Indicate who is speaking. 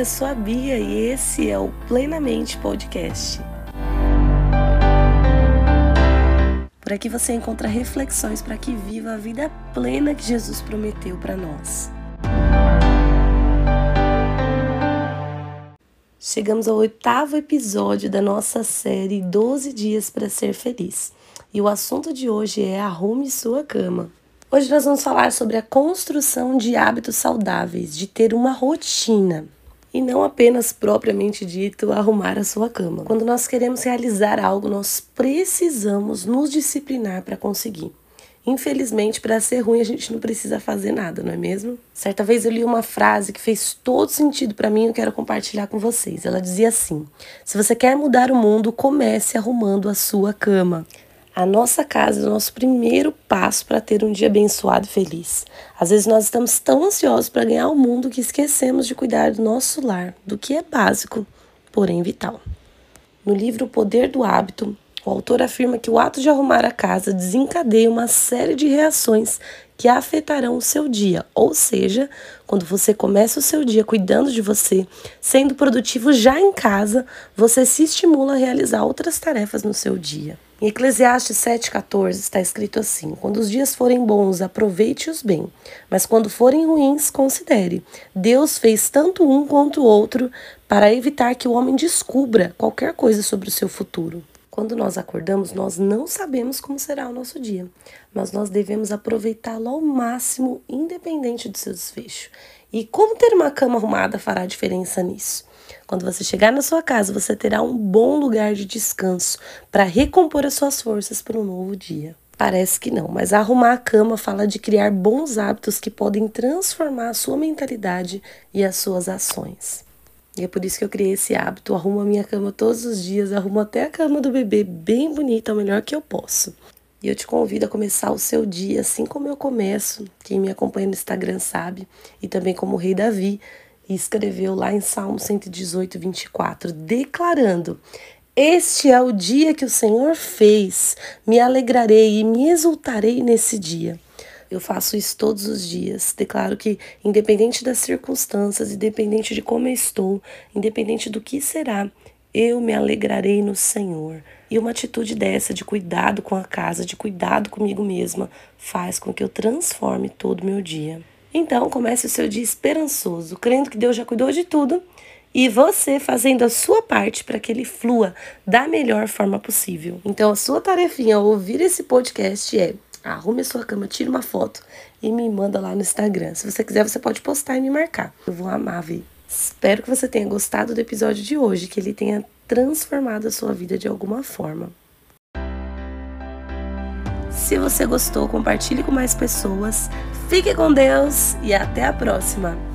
Speaker 1: eu sou a Bia e esse é o Plenamente Podcast. Por aqui você encontra reflexões para que viva a vida plena que Jesus prometeu para nós. Chegamos ao oitavo episódio da nossa série 12 Dias para Ser Feliz. E o assunto de hoje é Arrume Sua Cama. Hoje nós vamos falar sobre a construção de hábitos saudáveis, de ter uma rotina e não apenas propriamente dito arrumar a sua cama. Quando nós queremos realizar algo, nós precisamos nos disciplinar para conseguir. Infelizmente, para ser ruim, a gente não precisa fazer nada, não é mesmo? Certa vez eu li uma frase que fez todo sentido para mim e eu quero compartilhar com vocês. Ela dizia assim: Se você quer mudar o mundo, comece arrumando a sua cama. A nossa casa é o nosso primeiro passo para ter um dia abençoado e feliz. Às vezes nós estamos tão ansiosos para ganhar o mundo que esquecemos de cuidar do nosso lar, do que é básico, porém vital. No livro O Poder do Hábito, o autor afirma que o ato de arrumar a casa desencadeia uma série de reações que afetarão o seu dia. Ou seja, quando você começa o seu dia cuidando de você, sendo produtivo já em casa, você se estimula a realizar outras tarefas no seu dia. Em Eclesiastes 7,14 está escrito assim: Quando os dias forem bons, aproveite-os bem, mas quando forem ruins, considere. Deus fez tanto um quanto o outro para evitar que o homem descubra qualquer coisa sobre o seu futuro. Quando nós acordamos, nós não sabemos como será o nosso dia, mas nós devemos aproveitá-lo ao máximo, independente do seu desfecho. E como ter uma cama arrumada fará diferença nisso? Quando você chegar na sua casa, você terá um bom lugar de descanso para recompor as suas forças para um novo dia. Parece que não, mas arrumar a cama fala de criar bons hábitos que podem transformar a sua mentalidade e as suas ações. E é por isso que eu criei esse hábito. arrumo a minha cama todos os dias, arrumo até a cama do bebê bem bonita, o melhor que eu posso. E eu te convido a começar o seu dia assim como eu começo. Quem me acompanha no Instagram sabe, e também como o rei Davi, escreveu lá em Salmo 118, 24, declarando: Este é o dia que o Senhor fez, me alegrarei e me exultarei nesse dia. Eu faço isso todos os dias. Declaro que, independente das circunstâncias, independente de como eu estou, independente do que será, eu me alegrarei no Senhor. E uma atitude dessa, de cuidado com a casa, de cuidado comigo mesma, faz com que eu transforme todo o meu dia. Então, comece o seu dia esperançoso, crendo que Deus já cuidou de tudo e você fazendo a sua parte para que ele flua da melhor forma possível. Então, a sua tarefinha ao ouvir esse podcast é arrume a sua cama, tire uma foto e me manda lá no Instagram. Se você quiser, você pode postar e me marcar. Eu vou amar ver. Espero que você tenha gostado do episódio de hoje, que ele tenha transformado a sua vida de alguma forma. Se você gostou, compartilhe com mais pessoas. Fique com Deus e até a próxima!